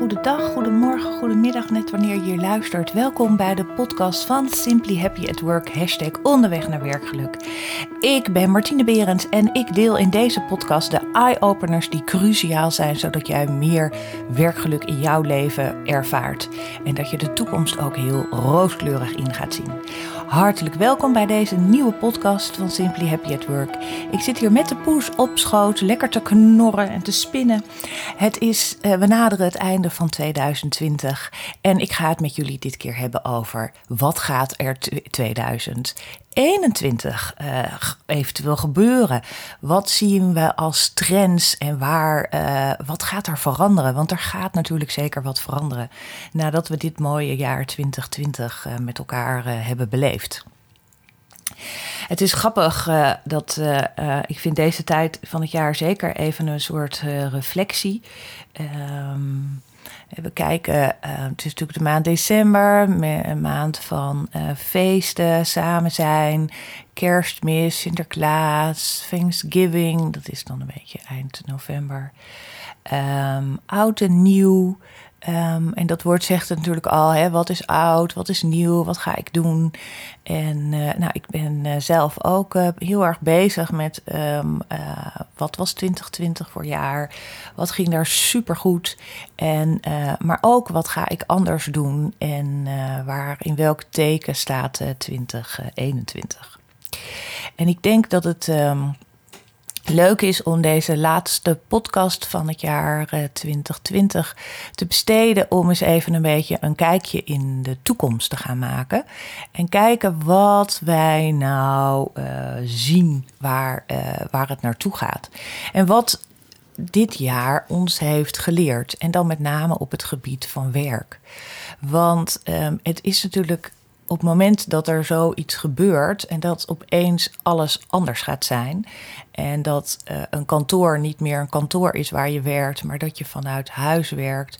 goede dag, goedemorgen, goedemiddag, net wanneer je hier luistert. Welkom bij de podcast van Simply Happy at Work, hashtag onderweg naar werkgeluk. Ik ben Martine Berends en ik deel in deze podcast de eye-openers die cruciaal zijn, zodat jij meer werkgeluk in jouw leven ervaart. En dat je de toekomst ook heel rooskleurig in gaat zien. Hartelijk welkom bij deze nieuwe podcast van Simply Happy at Work. Ik zit hier met de poes op schoot, lekker te knorren en te spinnen. Het is, uh, we naderen het einde van 2020 en ik ga het met jullie dit keer hebben over wat gaat er 2021 uh, eventueel gebeuren. Wat zien we als trends en waar, uh, wat gaat er veranderen? Want er gaat natuurlijk zeker wat veranderen nadat we dit mooie jaar 2020 uh, met elkaar hebben beleefd. Het is grappig dat ik vind deze tijd van het jaar zeker even een soort reflectie. Um, we kijken, het is natuurlijk de maand december, een maand van feesten, samen zijn, kerstmis, Sinterklaas, Thanksgiving, dat is dan een beetje eind november. Um, oud en nieuw. Um, en dat woord zegt natuurlijk al, hè, wat is oud, wat is nieuw, wat ga ik doen? En uh, nou, ik ben uh, zelf ook uh, heel erg bezig met um, wat was 2020 voor jaar, wat ging daar supergoed en maar ook wat ga ik anders doen en waar in welk teken staat 2021. En ik denk dat het um, leuk is om deze laatste podcast van het jaar 2020 eh, te besteden om eens even een beetje een kijkje in de toekomst te gaan maken. En kijken wat wij nou uh, zien waar, uh, waar het naartoe gaat. En wat dit jaar ons heeft geleerd. En dan met name op het gebied van werk. Want um, het is natuurlijk op het moment dat er zoiets gebeurt en dat opeens alles anders gaat zijn. En dat uh, een kantoor niet meer een kantoor is waar je werkt, maar dat je vanuit huis werkt.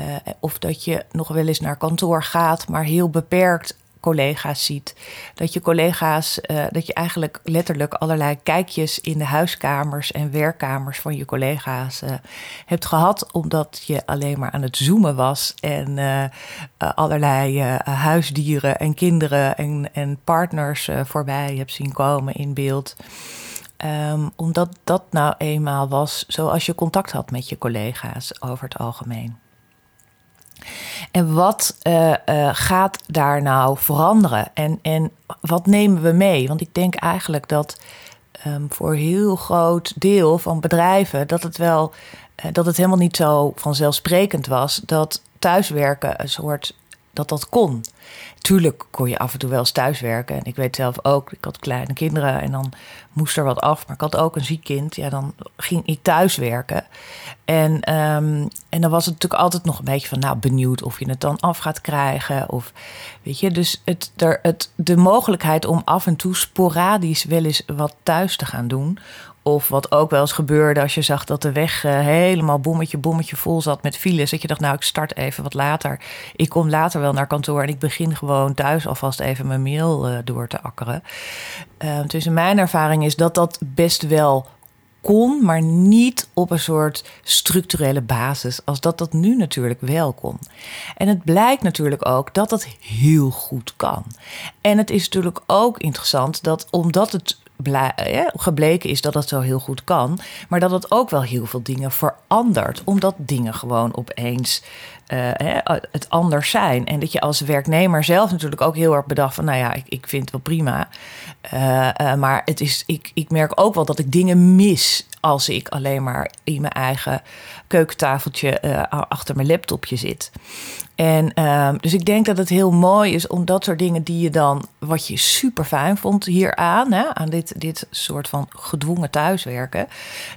Uh, of dat je nog wel eens naar kantoor gaat, maar heel beperkt collega's ziet. Dat je collega's, uh, dat je eigenlijk letterlijk allerlei kijkjes in de huiskamers en werkkamers van je collega's uh, hebt gehad, omdat je alleen maar aan het zoomen was en uh, allerlei huisdieren en kinderen en, en partners voorbij hebt zien komen in beeld. Um, omdat dat nou eenmaal was zoals je contact had met je collega's over het algemeen. En wat uh, uh, gaat daar nou veranderen? En, en wat nemen we mee? Want ik denk eigenlijk dat um, voor een heel groot deel van bedrijven dat het wel uh, dat het helemaal niet zo vanzelfsprekend was dat thuiswerken een soort dat dat kon. Tuurlijk kon je af en toe wel eens thuiswerken. En ik weet zelf ook, ik had kleine kinderen en dan moest er wat af. Maar ik had ook een ziek kind. Ja, dan ging ik thuiswerken. En, um, en dan was het natuurlijk altijd nog een beetje van, nou, benieuwd of je het dan af gaat krijgen. Of weet je, dus het, er, het, de mogelijkheid om af en toe sporadisch wel eens wat thuis te gaan doen of wat ook wel eens gebeurde als je zag dat de weg uh, helemaal bommetje, bommetje vol zat met files. Dat je dacht, nou, ik start even wat later. Ik kom later wel naar kantoor en ik begin gewoon thuis alvast even mijn mail uh, door te akkeren. Uh, dus mijn ervaring is dat dat best wel kon, maar niet op een soort structurele basis, als dat dat nu natuurlijk wel kon. En het blijkt natuurlijk ook dat dat heel goed kan. En het is natuurlijk ook interessant dat omdat het gebleken is dat het zo heel goed kan, maar dat het ook wel heel veel dingen verandert, omdat dingen gewoon opeens uh, het anders zijn. En dat je als werknemer zelf natuurlijk ook heel erg bedacht van, nou ja, ik, ik vind het wel prima, uh, uh, maar het is, ik, ik merk ook wel dat ik dingen mis als ik alleen maar in mijn eigen keukentafeltje achter mijn laptopje zit. En uh, dus ik denk dat het heel mooi is om dat soort dingen die je dan, wat je super fijn vond hieraan, hè, aan dit, dit soort van gedwongen thuiswerken,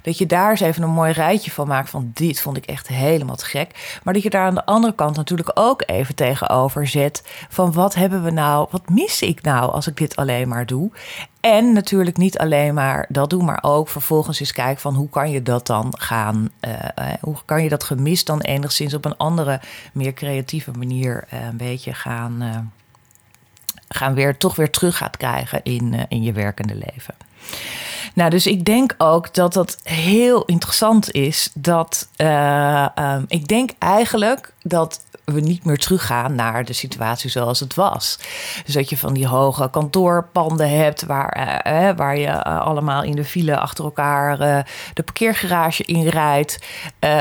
dat je daar eens even een mooi rijtje van maakt van dit vond ik echt helemaal gek. Maar dat je daar aan de andere kant natuurlijk ook even tegenover zet van wat hebben we nou, wat mis ik nou als ik dit alleen maar doe? En natuurlijk niet alleen maar dat doen, maar ook vervolgens eens kijken van hoe kan je dat dan gaan, uh, hoe kan je dat gemis dan enigszins op een andere, meer creatieve manier uh, een beetje gaan, uh, gaan weer toch weer terug gaat krijgen in, in je werkende leven. Nou, dus ik denk ook dat dat heel interessant is. Dat um, ik denk eigenlijk dat we niet meer teruggaan naar de situatie zoals het was. Dus dat je van die hoge kantoorpanden hebt waar, uh, waar je uh, allemaal in de file achter elkaar uh, de parkeergarage inrijdt.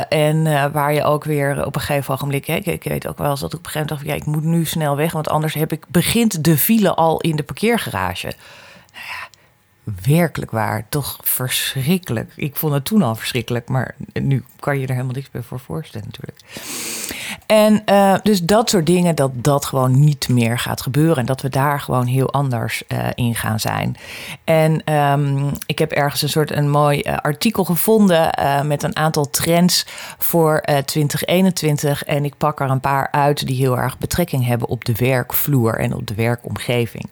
en waar je ook weer op een gegeven ogenblik, hè, ik, ik, weet ook wel eens dat ik op een gegeven moment dacht, ja, ik moet nu snel weg, want anders heb ik, begint de file al in de parkeergarage. Nou ja, werkelijk waar, toch verschrikkelijk. Ik vond het toen al verschrikkelijk, maar nu kan je er helemaal niks meer voor voorstellen natuurlijk. En uh, dus dat soort dingen, dat dat gewoon niet meer gaat gebeuren. En dat we daar gewoon heel anders uh, in gaan zijn. En um, ik heb ergens een soort een mooi uh, artikel gevonden met een aantal trends voor 2021. En ik pak er een paar uit die heel erg betrekking hebben op de werkvloer en op de werkomgeving.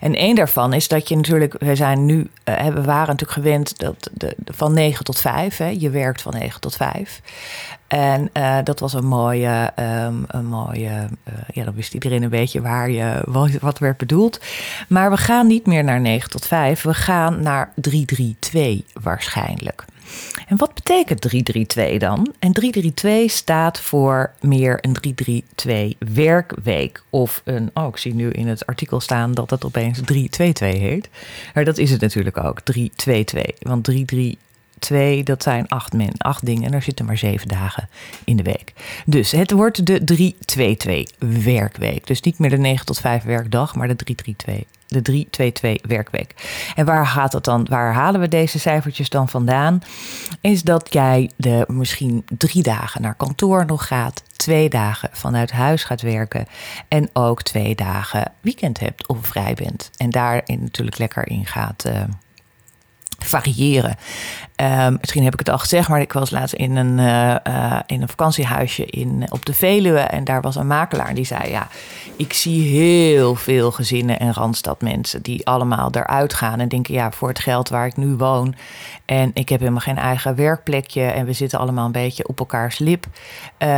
En een daarvan is dat je natuurlijk, we zijn nu, we waren natuurlijk gewend dat de, van 9 tot 5, hè, je werkt van 9 tot 5. En uh, dat was een mooie, um, een mooie uh, ja, dan wist iedereen een beetje waar je, wat werd bedoeld. Maar we gaan niet meer naar 9 tot 5, we gaan naar 332 waarschijnlijk. En wat betekent 332 dan? En 332 staat voor meer een 332 werkweek. Of een, oh, ik zie nu in het artikel staan dat het opeens 322 heet. Maar dat is het natuurlijk ook, 322. Want 33 twee, dat zijn acht, men, acht dingen. En er zitten maar zeven dagen in de week. Dus het wordt de 3-2-2 werkweek. Dus niet meer de 9 tot 5 werkdag, maar de 3-3-2. De 3-2-2 werkweek. En waar gaat dat dan? Waar halen we deze cijfertjes dan vandaan? Is dat jij de misschien drie dagen naar kantoor nog gaat, twee dagen vanuit huis gaat werken en ook twee dagen weekend hebt of vrij bent. En daarin natuurlijk lekker in gaat. Uh, variëren. Um, misschien heb ik het al gezegd, maar ik was laatst in een, uh, uh, in een vakantiehuisje in, op de Veluwe. En daar was een makelaar die zei: Ja, ik zie heel veel gezinnen en randstadmensen die allemaal eruit gaan en denken: Ja, voor het geld waar ik nu woon. En ik heb helemaal geen eigen werkplekje. En we zitten allemaal een beetje op elkaars lip. Uh,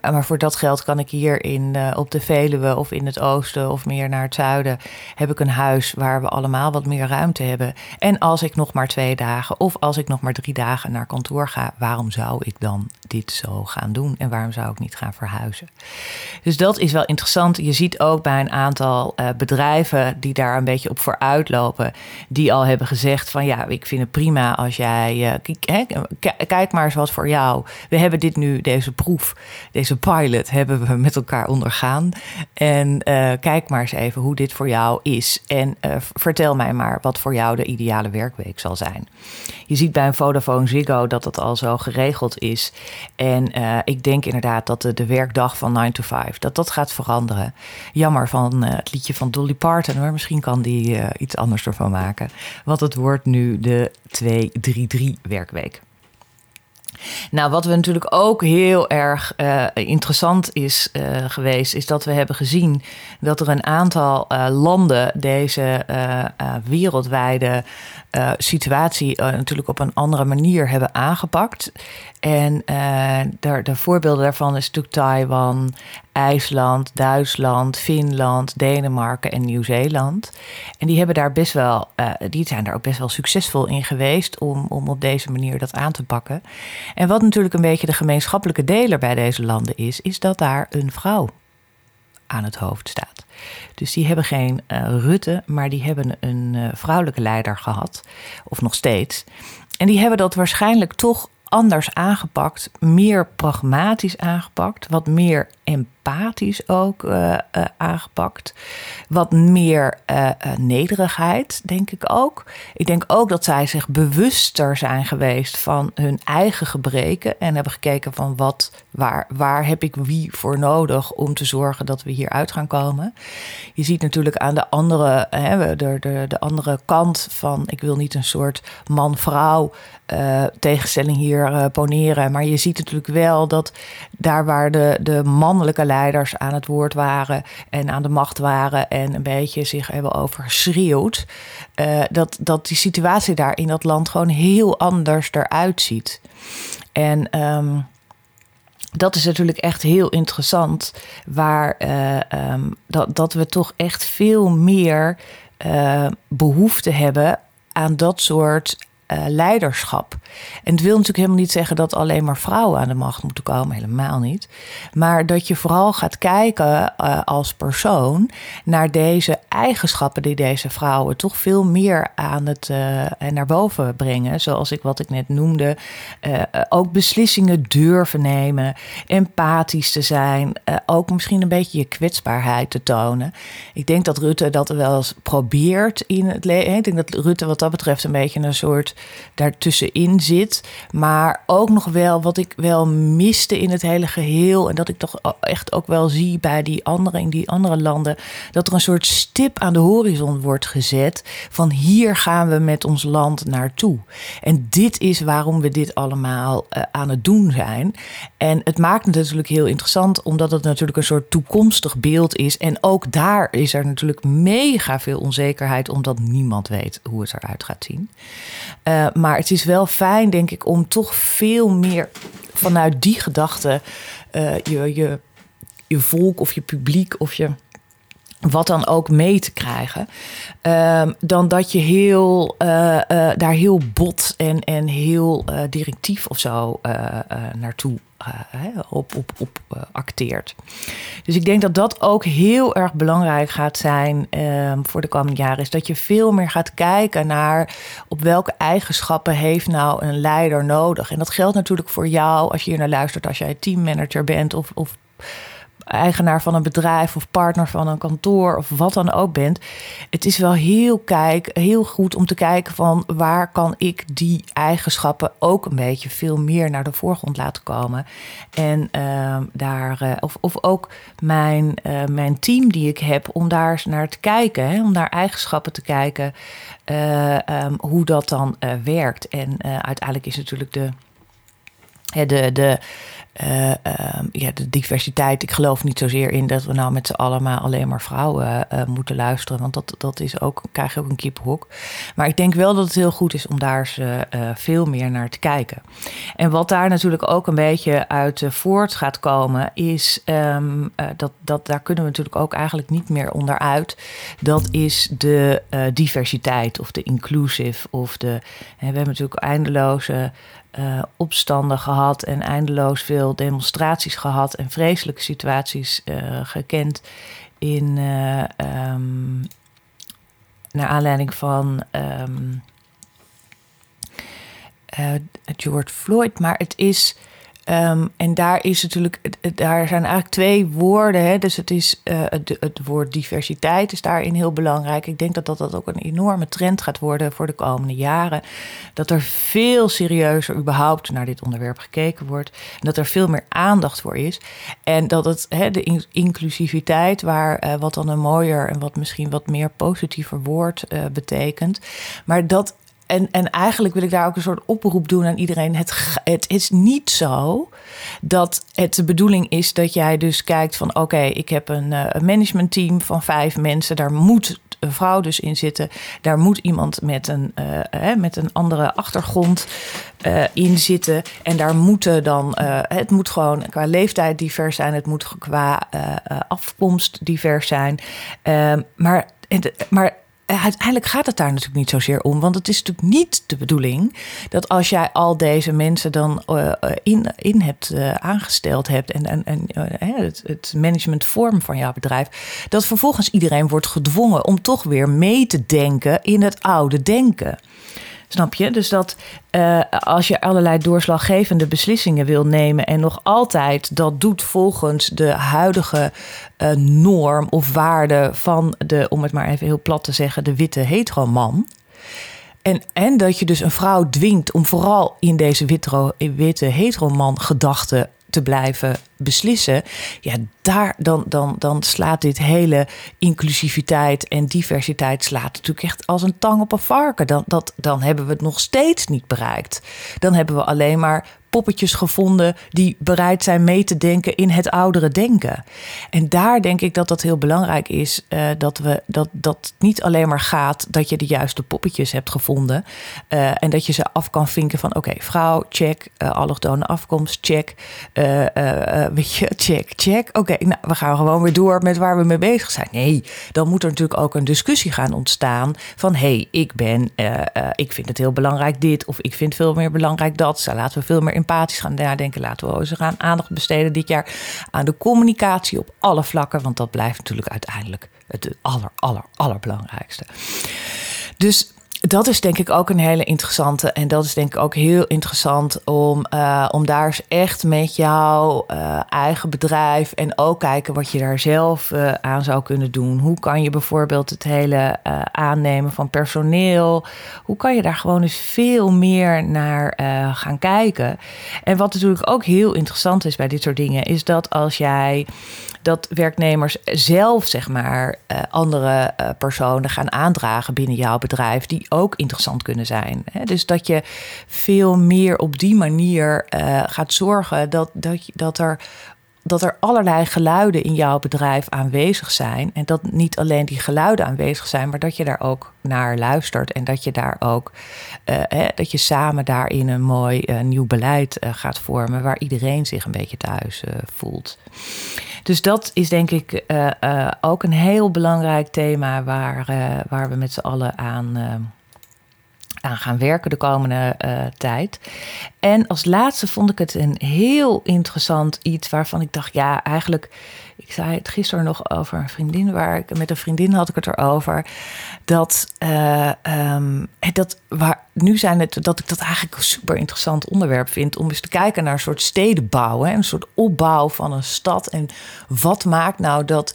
maar voor dat geld kan ik hier in, op de Veluwe of in het oosten of meer naar het zuiden. Heb ik een huis waar we allemaal wat meer ruimte hebben. En als ik nog maar twee dagen of als ik nog maar drie dagen naar kantoor ga, waarom zou ik dan dit zo gaan doen? En waarom zou ik niet gaan verhuizen? Dus dat is wel interessant. Je ziet ook bij een aantal uh, bedrijven die daar een beetje op vooruit lopen, die al hebben gezegd van ja, ik vind het prima als jij, uh, kijk maar eens wat voor jou. We hebben dit nu, deze proef, deze pilot hebben we met elkaar ondergaan. En uh, kijk maar eens even hoe dit voor jou is. En vertel mij maar wat voor jou de ideale werkweek zal zijn. Je ziet bij een Vodafone Ziggo dat het al zo geregeld is. En uh, ik denk inderdaad dat de, werkdag van 9 to 5, dat dat gaat veranderen. Jammer van uh, het liedje van Dolly Parton, maar misschien kan die uh, iets anders ervan maken. Want het wordt nu de 2-3-3 werkweek. Nou, wat we natuurlijk ook heel erg interessant is geweest, is dat we hebben gezien dat er een aantal landen deze wereldwijde situatie natuurlijk op een andere manier hebben aangepakt. En de, de voorbeelden daarvan is natuurlijk Taiwan, IJsland, Duitsland, Finland, Denemarken en Nieuw-Zeeland. En die hebben daar best wel, die zijn daar ook best wel succesvol in geweest om, om op deze manier dat aan te pakken. En wat natuurlijk een beetje de gemeenschappelijke deler bij deze landen is, is dat daar een vrouw aan het hoofd staat. Dus die hebben geen uh, Rutte, maar die hebben een uh, vrouwelijke leider gehad, of nog steeds. En die hebben dat waarschijnlijk toch anders aangepakt, meer pragmatisch aangepakt, wat meer empathisch ook uh, uh, aangepakt, wat meer uh, nederigheid, denk ik ook. Ik denk ook dat zij zich bewuster zijn geweest van hun eigen gebreken en hebben gekeken van wat, waar, waar heb ik wie voor nodig om te zorgen dat we hieruit gaan komen. Je ziet natuurlijk aan de andere, hè, de, de, de andere kant van, ik wil niet een soort man-vrouw tegenstelling hier poneren. Maar je ziet natuurlijk wel dat daar waar de, de leiders aan het woord waren en aan de macht waren en een beetje zich hebben overgeschreeuwd, uh, dat, dat die situatie daar in dat land gewoon heel anders eruit ziet. En um, dat is natuurlijk echt heel interessant, waar um, dat, dat we toch echt veel meer behoefte hebben aan dat soort uh, leiderschap. En het wil natuurlijk helemaal niet zeggen dat alleen maar vrouwen aan de macht moeten komen, helemaal niet. Maar dat je vooral gaat kijken uh, als persoon naar deze eigenschappen die deze vrouwen toch veel meer aan het uh, naar boven brengen. Zoals ik wat ik net noemde, ook beslissingen durven nemen, empathisch te zijn, ook misschien een beetje je kwetsbaarheid te tonen. Ik denk dat Rutte dat wel eens probeert in het leven. Ik denk dat Rutte wat dat betreft een beetje een soort daartussenin zit. Maar ook nog wel wat ik wel miste in het hele geheel. En dat ik toch echt ook wel zie bij die andere, in die andere landen. Dat er een soort stip aan de horizon wordt gezet. Van hier gaan we met ons land naartoe. En dit is waarom we dit allemaal uh, aan het doen zijn. En het maakt het natuurlijk heel interessant, omdat het natuurlijk een soort toekomstig beeld is. En ook daar is er natuurlijk mega veel onzekerheid, omdat niemand weet hoe het eruit gaat zien. Uh, maar het is wel fijn, denk ik, om toch veel meer vanuit die gedachte uh, je, je, je volk of je publiek of je wat dan ook mee te krijgen. Uh, dan dat je heel, uh, uh, daar heel bot en, en heel directief of zo naartoe op, op, op acteert. Dus ik denk dat dat ook heel erg belangrijk gaat zijn ehm, voor de komende jaren. Is dat je veel meer gaat kijken naar op welke eigenschappen heeft nou een leider nodig. En dat geldt natuurlijk voor jou als je hier naar luistert, als jij teammanager bent of, of eigenaar van een bedrijf of partner van een kantoor of wat dan ook bent. Het is wel heel, kijk, heel goed om te kijken van waar kan ik die eigenschappen ook een beetje veel meer naar de voorgrond laten komen. En uh, daar, uh, of, of ook mijn, uh, mijn team die ik heb, om daar naar te kijken, hè, om naar eigenschappen te kijken, um, hoe dat dan werkt. En uiteindelijk is natuurlijk de. De, de, uh, ja, de diversiteit. Ik geloof niet zozeer in dat we nou met z'n allemaal alleen maar vrouwen uh, moeten luisteren. Want dat, dat is ook, krijg je ook een kippenhok. Maar ik denk wel dat het heel goed is om daar eens, uh, veel meer naar te kijken. En wat daar natuurlijk ook een beetje uit voort gaat komen, is um, dat, dat daar kunnen we natuurlijk ook eigenlijk niet meer onderuit. Dat is de diversiteit of de inclusive of de. we hebben natuurlijk eindeloze uh, opstanden gehad en eindeloos veel demonstraties gehad en vreselijke situaties uh, gekend in uh, um, naar aanleiding van um, George Floyd, maar het is Um, en daar is natuurlijk, daar zijn eigenlijk twee woorden. Hè? Dus het is uh, het, het, woord diversiteit is daarin heel belangrijk. Ik denk dat, dat dat ook een enorme trend gaat worden voor de komende jaren. Dat er veel serieuzer überhaupt naar dit onderwerp gekeken wordt. En dat er veel meer aandacht voor is. En dat het hè, de inclusiviteit, waar uh, wat dan een mooier en wat misschien wat meer positiever woord uh, betekent. Maar dat en, en eigenlijk wil ik daar ook een soort oproep doen aan iedereen. Het, het is niet zo dat het de bedoeling is dat jij dus kijkt van... oké, ik heb een, een managementteam van vijf mensen. Daar moet een vrouw dus in zitten. Daar moet iemand met een, uh, met een andere achtergrond in zitten. En daar moeten dan, het moet gewoon qua leeftijd divers zijn. Het moet qua afkomst divers zijn. Ehm, maar, maar eh, uiteindelijk gaat het daar natuurlijk niet zozeer om. Want het is natuurlijk niet de bedoeling dat als jij al deze mensen dan uh, in, in hebt aangesteld hebt en, en, en het, het managementvorm van jouw bedrijf, dat vervolgens iedereen wordt gedwongen om toch weer mee te denken in het oude denken. Snap je? Dus dat uh, als je allerlei doorslaggevende beslissingen wil nemen en nog altijd dat doet volgens de huidige uh, norm of waarde van de, om het maar even heel plat te zeggen, de witte heteroman. En, en dat je dus een vrouw dwingt om vooral in deze witte, witte heteroman gedachte te blijven beslissen, ja, daar dan, dan, dan slaat dit hele inclusiviteit en diversiteit slaat natuurlijk echt als een tang op een varken. Dan, dat, dan hebben we het nog steeds niet bereikt. Dan hebben we alleen maar poppetjes gevonden die bereid zijn mee te denken in het oudere denken. En daar denk ik dat dat heel belangrijk is. Uh, dat, we, dat, dat niet alleen maar gaat dat je de juiste poppetjes hebt gevonden. Uh, en dat je ze af kan vinken van oké, vrouw, check. Uh, allochtone afkomst, check. weet je, check, check. Oké, nou, we gaan gewoon weer door met waar we mee bezig zijn. Nee, dan moet er natuurlijk ook een discussie gaan ontstaan van hé, hey, ik ben, ik vind het heel belangrijk dit of ik vind veel meer belangrijk dat. Zo laten we veel meer empathisch gaan nadenken. Laten we eens gaan aandacht besteden dit jaar aan de communicatie op alle vlakken. Want dat blijft natuurlijk uiteindelijk het aller, aller, allerbelangrijkste. Dus dat is denk ik ook een hele interessante. En dat is denk ik ook heel interessant om, uh, om daar eens echt met jouw uh, eigen bedrijf en ook kijken wat je daar zelf uh, aan zou kunnen doen. Hoe kan je bijvoorbeeld het hele aannemen van personeel, hoe kan je daar gewoon eens veel meer naar gaan kijken? En wat natuurlijk ook heel interessant is bij dit soort dingen, is dat als jij dat werknemers zelf, zeg maar, andere personen gaan aandragen binnen jouw bedrijf, die ook interessant kunnen zijn. Dus dat je veel meer op die manier uh, gaat zorgen dat, dat, dat er dat er allerlei geluiden in jouw bedrijf aanwezig zijn. En dat niet alleen die geluiden aanwezig zijn, maar dat je daar ook naar luistert. En dat je daar ook uh, hè, dat je samen daarin een mooi uh, nieuw beleid gaat vormen. Waar iedereen zich een beetje thuis voelt. Dus dat is denk ik ook een heel belangrijk thema waar, waar we met z'n allen aan aan gaan werken de komende uh, tijd. En als laatste vond ik het een heel interessant iets waarvan ik dacht, ja, eigenlijk ik zei het gisteren nog over een vriendin, waar ik met een vriendin had ik het erover. Dat, uh, dat waar, nu zijn het dat ik dat eigenlijk een super interessant onderwerp vind. Om eens te kijken naar een soort stedenbouw. Hè, een soort opbouw van een stad. En wat maakt nou dat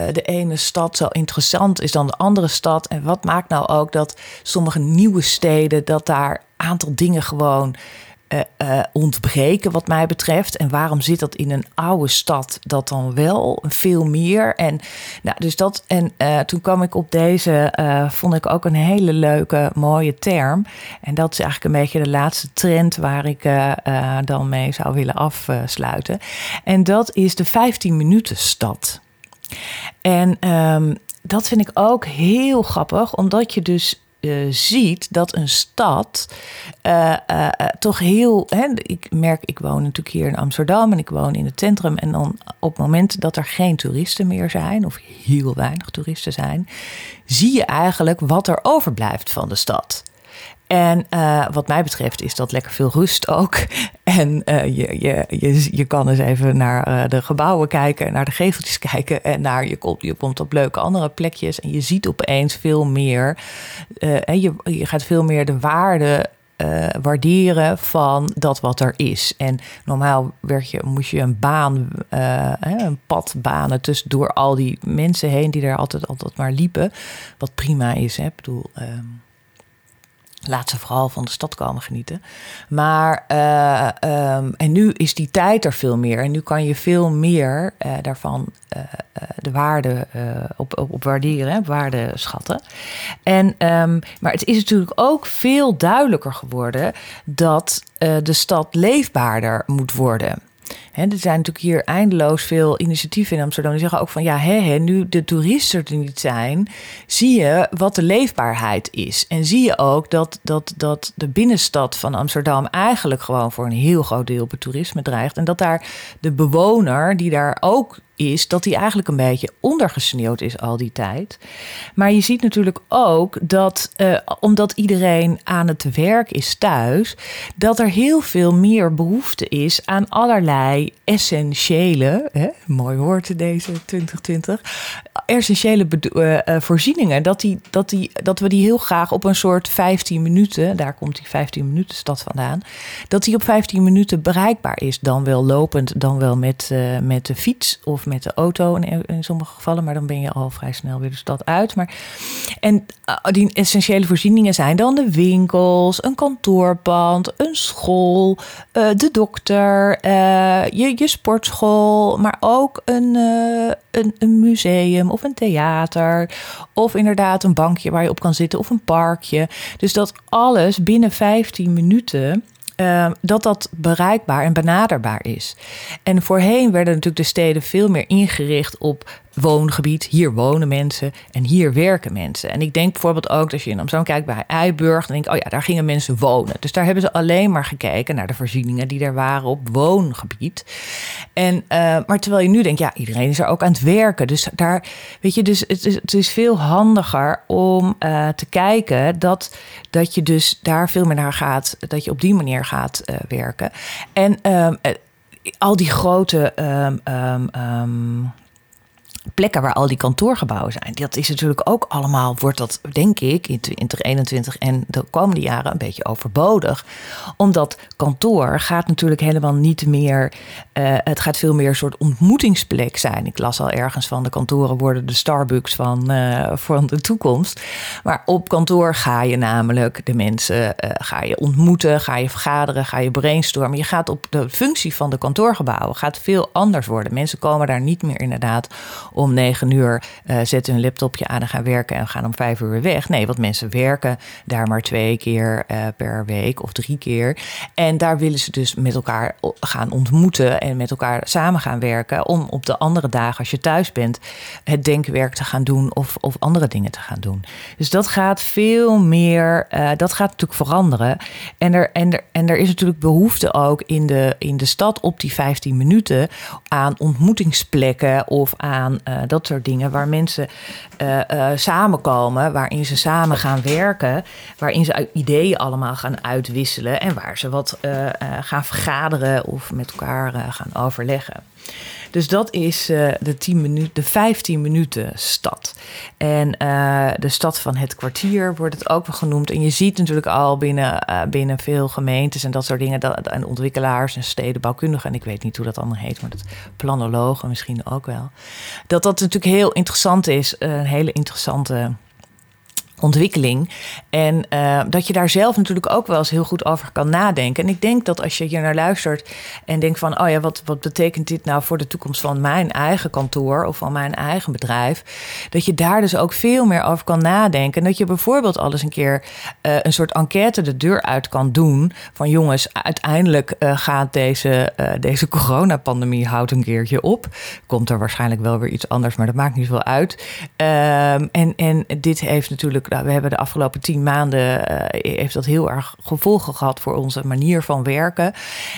uh, de ene stad zo interessant is dan de andere stad? En wat maakt nou ook dat sommige nieuwe steden, dat daar aantal dingen gewoon uh, ontbreken, wat mij betreft. En waarom zit dat in een oude stad dat dan wel veel meer? En, nou, dus dat, en uh, toen kwam ik op deze, vond ik ook een hele leuke, mooie term. En dat is eigenlijk een beetje de laatste trend waar ik dan mee zou willen afsluiten. En dat is de 15 minuten stad. En um, dat vind ik ook heel grappig, omdat je dus uh, ziet dat een stad uh, uh, toch heel. Hè, ik merk, ik woon natuurlijk hier in Amsterdam en ik woon in het centrum. En dan op het moment dat er geen toeristen meer zijn, of heel weinig toeristen zijn, zie je eigenlijk wat er overblijft van de stad. En uh, wat mij betreft is dat lekker veel rust ook. En uh, je, je, je, je kan eens even naar uh, de gebouwen kijken, naar de geveltjes kijken. En naar, je, komt, je komt op leuke andere plekjes. En je ziet opeens veel meer. en je, je gaat veel meer de waarde waarderen van dat wat er is. En normaal werd je, moest je een baan, een pad banen tussen door al die mensen heen die er altijd, altijd maar liepen. Wat prima is, hè? Ik bedoel. Uh, Laat ze vooral van de stad komen genieten. Maar, uh, um, en nu is die tijd er veel meer. En nu kan je veel meer uh, daarvan uh, de waarde op, op, op, waarderen, waarde schatten. En, um, maar het is natuurlijk ook veel duidelijker geworden dat de stad leefbaarder moet worden. He, er zijn natuurlijk hier eindeloos veel initiatieven in Amsterdam. Die zeggen ook van ja, hè, nu de toeristen er niet zijn, zie je wat de leefbaarheid is. En zie je ook dat, dat, dat de binnenstad van Amsterdam eigenlijk gewoon voor een heel groot deel op het toerisme dreigt. En dat daar de bewoner die daar ook is dat hij eigenlijk een beetje ondergesneeuwd is al die tijd. Maar je ziet natuurlijk ook dat, uh, omdat iedereen aan het werk is thuis, dat er heel veel meer behoefte is aan allerlei essentiële, hè, mooi woord deze 2020, essentiële uh, voorzieningen. Dat, die, dat, die, dat we die heel graag op een soort 15 minuten, daar komt die 15 minuten stad vandaan, dat die op 15 minuten bereikbaar is. Dan wel lopend, dan wel met, met de fiets of met de auto in, in, sommige gevallen. Maar dan ben je al vrij snel weer de stad uit. Maar, en die essentiële voorzieningen zijn dan de winkels, een kantoorpand, een school, de dokter, je, je sportschool, maar ook een, een, een museum of een theater. Of inderdaad een bankje waar je op kan zitten of een parkje. Dus dat alles binnen 15 minuten Ehm, dat dat bereikbaar en benaderbaar is. En voorheen werden natuurlijk de steden veel meer ingericht op woongebied. Hier wonen mensen en hier werken mensen. En ik denk bijvoorbeeld ook, als je in Amsterdam kijkt bij Eiburg, dan denk ik, oh ja, daar gingen mensen wonen. Dus daar hebben ze alleen maar gekeken naar de voorzieningen die er waren op woongebied. En, uh, maar terwijl je nu denkt, ja, iedereen is er ook aan het werken. Dus daar, weet je, dus het is, het is veel handiger om uh, te kijken dat, dat je dus daar veel meer naar gaat, dat je op die manier gaat uh, werken. En al die grote um, plekken waar al die kantoorgebouwen zijn. Dat is natuurlijk ook allemaal, wordt dat denk ik in 2021 en de komende jaren een beetje overbodig. Omdat kantoor gaat natuurlijk helemaal niet meer, uh, het gaat veel meer een soort ontmoetingsplek zijn. Ik las al ergens van de kantoren worden de Starbucks van, uh, van de toekomst. Maar op kantoor ga je namelijk de mensen, uh, ga je ontmoeten, ga je vergaderen, ga je brainstormen. Je gaat op de functie van de kantoorgebouwen gaat veel anders worden. Mensen komen daar niet meer inderdaad om negen uur uh, zetten hun laptopje aan en gaan werken en gaan om vijf uur weg. Nee, want mensen werken daar maar twee keer uh, per week of drie keer. En daar willen ze dus met elkaar gaan ontmoeten en met elkaar samen gaan werken. Om op de andere dagen, als je thuis bent, het denkwerk te gaan doen of, of andere dingen te gaan doen. Dus dat gaat veel meer, uh, dat gaat natuurlijk veranderen. En er, en, er, en er is natuurlijk behoefte ook in de, in de stad op die 15 minuten aan ontmoetingsplekken of aan uh, dat soort dingen waar mensen uh, uh, samenkomen, waarin ze samen gaan werken, waarin ze ideeën allemaal gaan uitwisselen en waar ze wat gaan vergaderen of met elkaar gaan overleggen. Dus dat is uh, de, 10 minuten, de 15 minuten stad. En uh, de stad van het kwartier wordt het ook wel genoemd. En je ziet natuurlijk al binnen, uh, binnen veel gemeentes en dat soort dingen. Dat, en ontwikkelaars en stedenbouwkundigen. En ik weet niet hoe dat allemaal heet, maar dat planologen misschien ook wel. Dat dat natuurlijk heel interessant is. Een hele interessante ontwikkeling. En uh, dat je daar zelf natuurlijk ook wel eens heel goed over kan nadenken. En ik denk dat als je hier naar luistert en denkt van, oh ja, wat, wat betekent dit nou voor de toekomst van mijn eigen kantoor of van mijn eigen bedrijf? Dat je daar dus ook veel meer over kan nadenken. En dat je bijvoorbeeld alles een keer uh, een soort enquête de deur uit kan doen. Van jongens, uiteindelijk uh, gaat deze, deze coronapandemie houdt een keertje op. Komt er waarschijnlijk wel weer iets anders, maar dat maakt niet veel uit. Ehm, en, en dit heeft natuurlijk nou, we hebben de afgelopen tien maanden uh, heeft dat heel erg gevolgen gehad voor onze manier van werken.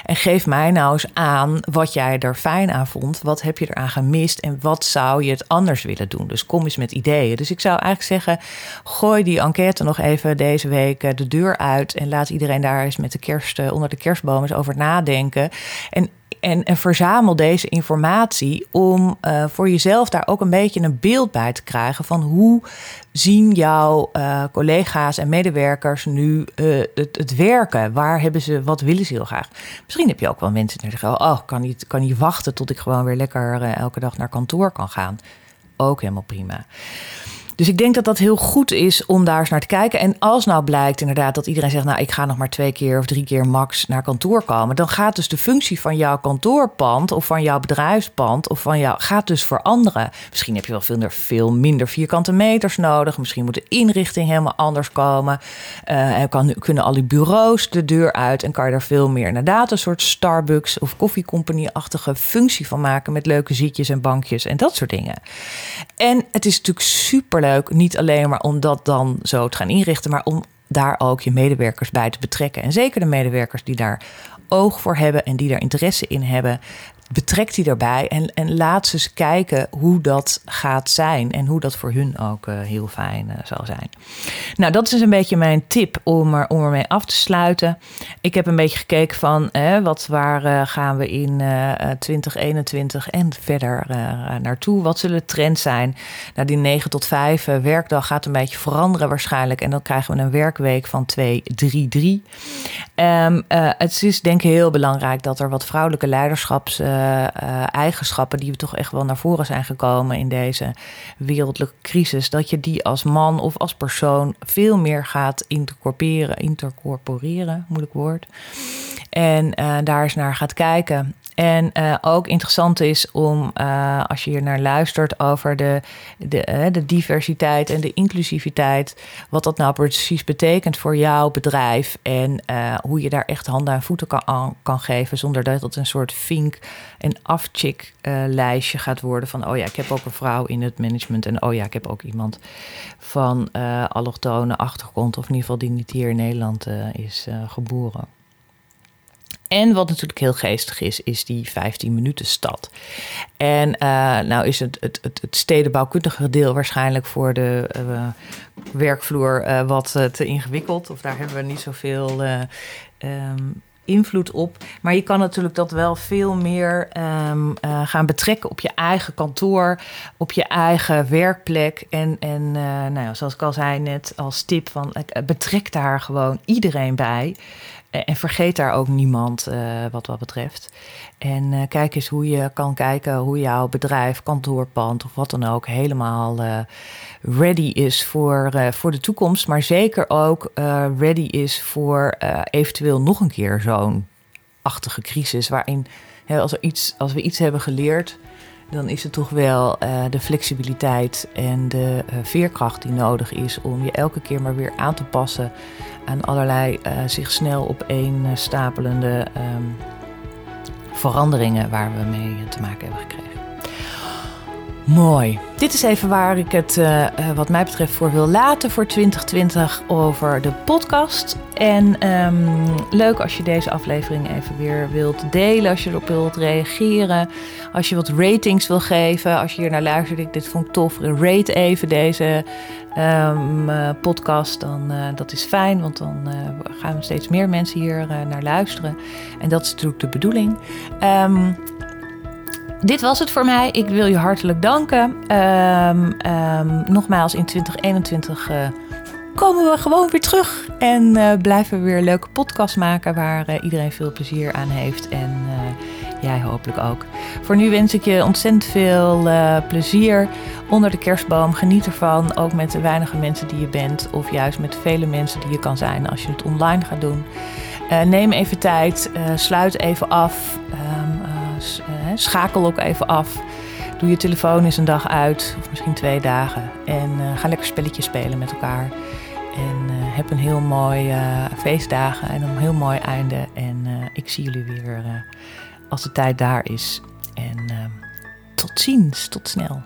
En geef mij nou eens aan wat jij er fijn aan vond. Wat heb je eraan gemist en wat zou je het anders willen doen? Dus kom eens met ideeën. Dus ik zou eigenlijk zeggen, gooi die enquête nog even deze week eh, de deur uit en laat iedereen daar eens met de kerst eh, onder de kerstboom eens over nadenken. En en, verzamel deze informatie om uh, voor jezelf daar ook een beetje een beeld bij te krijgen van hoe zien jouw uh, collega's en medewerkers nu uh, het, het, werken? Waar hebben ze, wat willen ze heel graag? Misschien heb je ook wel mensen die zeggen: Oh, kan niet, kan niet wachten tot ik gewoon weer lekker elke dag naar kantoor kan gaan. Ook helemaal prima. Dus ik denk dat dat heel goed is om daar eens naar te kijken. En als nou blijkt inderdaad dat iedereen zegt... nou, ik ga nog maar twee keer of drie keer max naar kantoor komen... dan gaat dus de functie van jouw kantoorpand of van jouw bedrijfspand... of van jou gaat dus veranderen. Misschien heb je wel veel, veel minder vierkante meters nodig. Misschien moet de inrichting helemaal anders komen. Uh, en kan, kunnen al die bureaus de deur uit... en kan je er veel meer inderdaad een soort Starbucks... of koffiecompagnie-achtige functie van maken... met leuke zitjes en bankjes en dat soort dingen. En het is natuurlijk super Niet alleen maar om dat dan zo te gaan inrichten, maar om daar ook je medewerkers bij te betrekken. En zeker de medewerkers die daar oog voor hebben en die daar interesse in hebben, betrekt die erbij en, en laat ze eens kijken hoe dat gaat zijn en hoe dat voor hun ook uh, heel fijn uh, zal zijn. Nou, dat is een beetje mijn tip om, er, om ermee af te sluiten. Ik heb een beetje gekeken van wat, waar uh, gaan we in 2021 en verder naartoe? Wat zullen de trends zijn? Nou, die 9 tot 5 werkdag gaat een beetje veranderen waarschijnlijk en dan krijgen we een werkweek van 2, 3, 3. Um, het is denk ik heel belangrijk dat er wat vrouwelijke leiderschaps eigenschappen die we toch echt wel naar voren zijn gekomen in deze wereldlijke crisis, dat je die als man of als persoon veel meer gaat incorporeren, intercorporeren, moeilijk woord. En uh, daar eens naar gaat kijken. En uh, ook interessant is om, uh, als je hier naar luistert over de, de, uh, de diversiteit en de inclusiviteit, wat dat nou precies betekent voor jouw bedrijf en hoe je daar echt handen en voeten kan, kan geven, zonder dat het een soort vink- en afchick lijstje gaat worden van, oh ja, ik heb ook een vrouw in het management en oh ja, ik heb ook iemand van allochtone achtergrond, of in ieder geval die niet hier in Nederland is geboren. En wat natuurlijk heel geestig is, is die 15 minuten stad. En uh, nou is het, het, het, het, stedenbouwkundige deel waarschijnlijk voor de uh, werkvloer uh, wat te ingewikkeld. Of daar hebben we niet zoveel um, invloed op. Maar je kan natuurlijk dat wel veel meer um, gaan betrekken op je eigen kantoor, op je eigen werkplek. En, en nou zoals ik al zei net als tip van betrek daar gewoon iedereen bij. En vergeet daar ook niemand uh, wat wat betreft. En uh, kijk eens hoe je kan kijken hoe jouw bedrijf, kantoorpand of wat dan ook helemaal ready is voor, voor de toekomst. Maar zeker ook ready is voor eventueel nog een keer zo'n achtige crisis. Waarin als, er iets, als we iets hebben geleerd, dan is het toch wel de flexibiliteit en de veerkracht die nodig is om je elke keer maar weer aan te passen aan allerlei uh, zich snel opeen uh, stapelende um, veranderingen waar we mee te maken hebben gekregen. Mooi. Dit is even waar ik het, uh, wat mij betreft, voor wil laten voor 2020 over de podcast. En um, leuk als je deze aflevering even weer wilt delen, als je erop wilt reageren, als je wat ratings wil geven, als je hier naar luistert, ik dit vond ik tof, rate even deze um, uh, podcast, dan uh, dat is fijn, want dan gaan steeds meer mensen hier naar luisteren. En dat is natuurlijk de bedoeling. Um, dit was het voor mij. Ik wil je hartelijk danken. Um, nogmaals, in 2021 komen we gewoon weer terug. En blijven we weer leuke podcasts maken waar iedereen veel plezier aan heeft. En jij hopelijk ook. Voor nu wens ik je ontzettend veel plezier onder de kerstboom. Geniet ervan, ook met de weinige mensen die je bent. Of juist met vele mensen die je kan zijn als je het online gaat doen. Neem even tijd, sluit even af, um, schakel ook even af. Doe je telefoon eens een dag uit, of misschien twee dagen. En ga lekker spelletjes spelen met elkaar. En heb een heel mooi feestdagen en een heel mooi einde. En ik zie jullie weer als de tijd daar is. En uh, tot ziens, tot snel.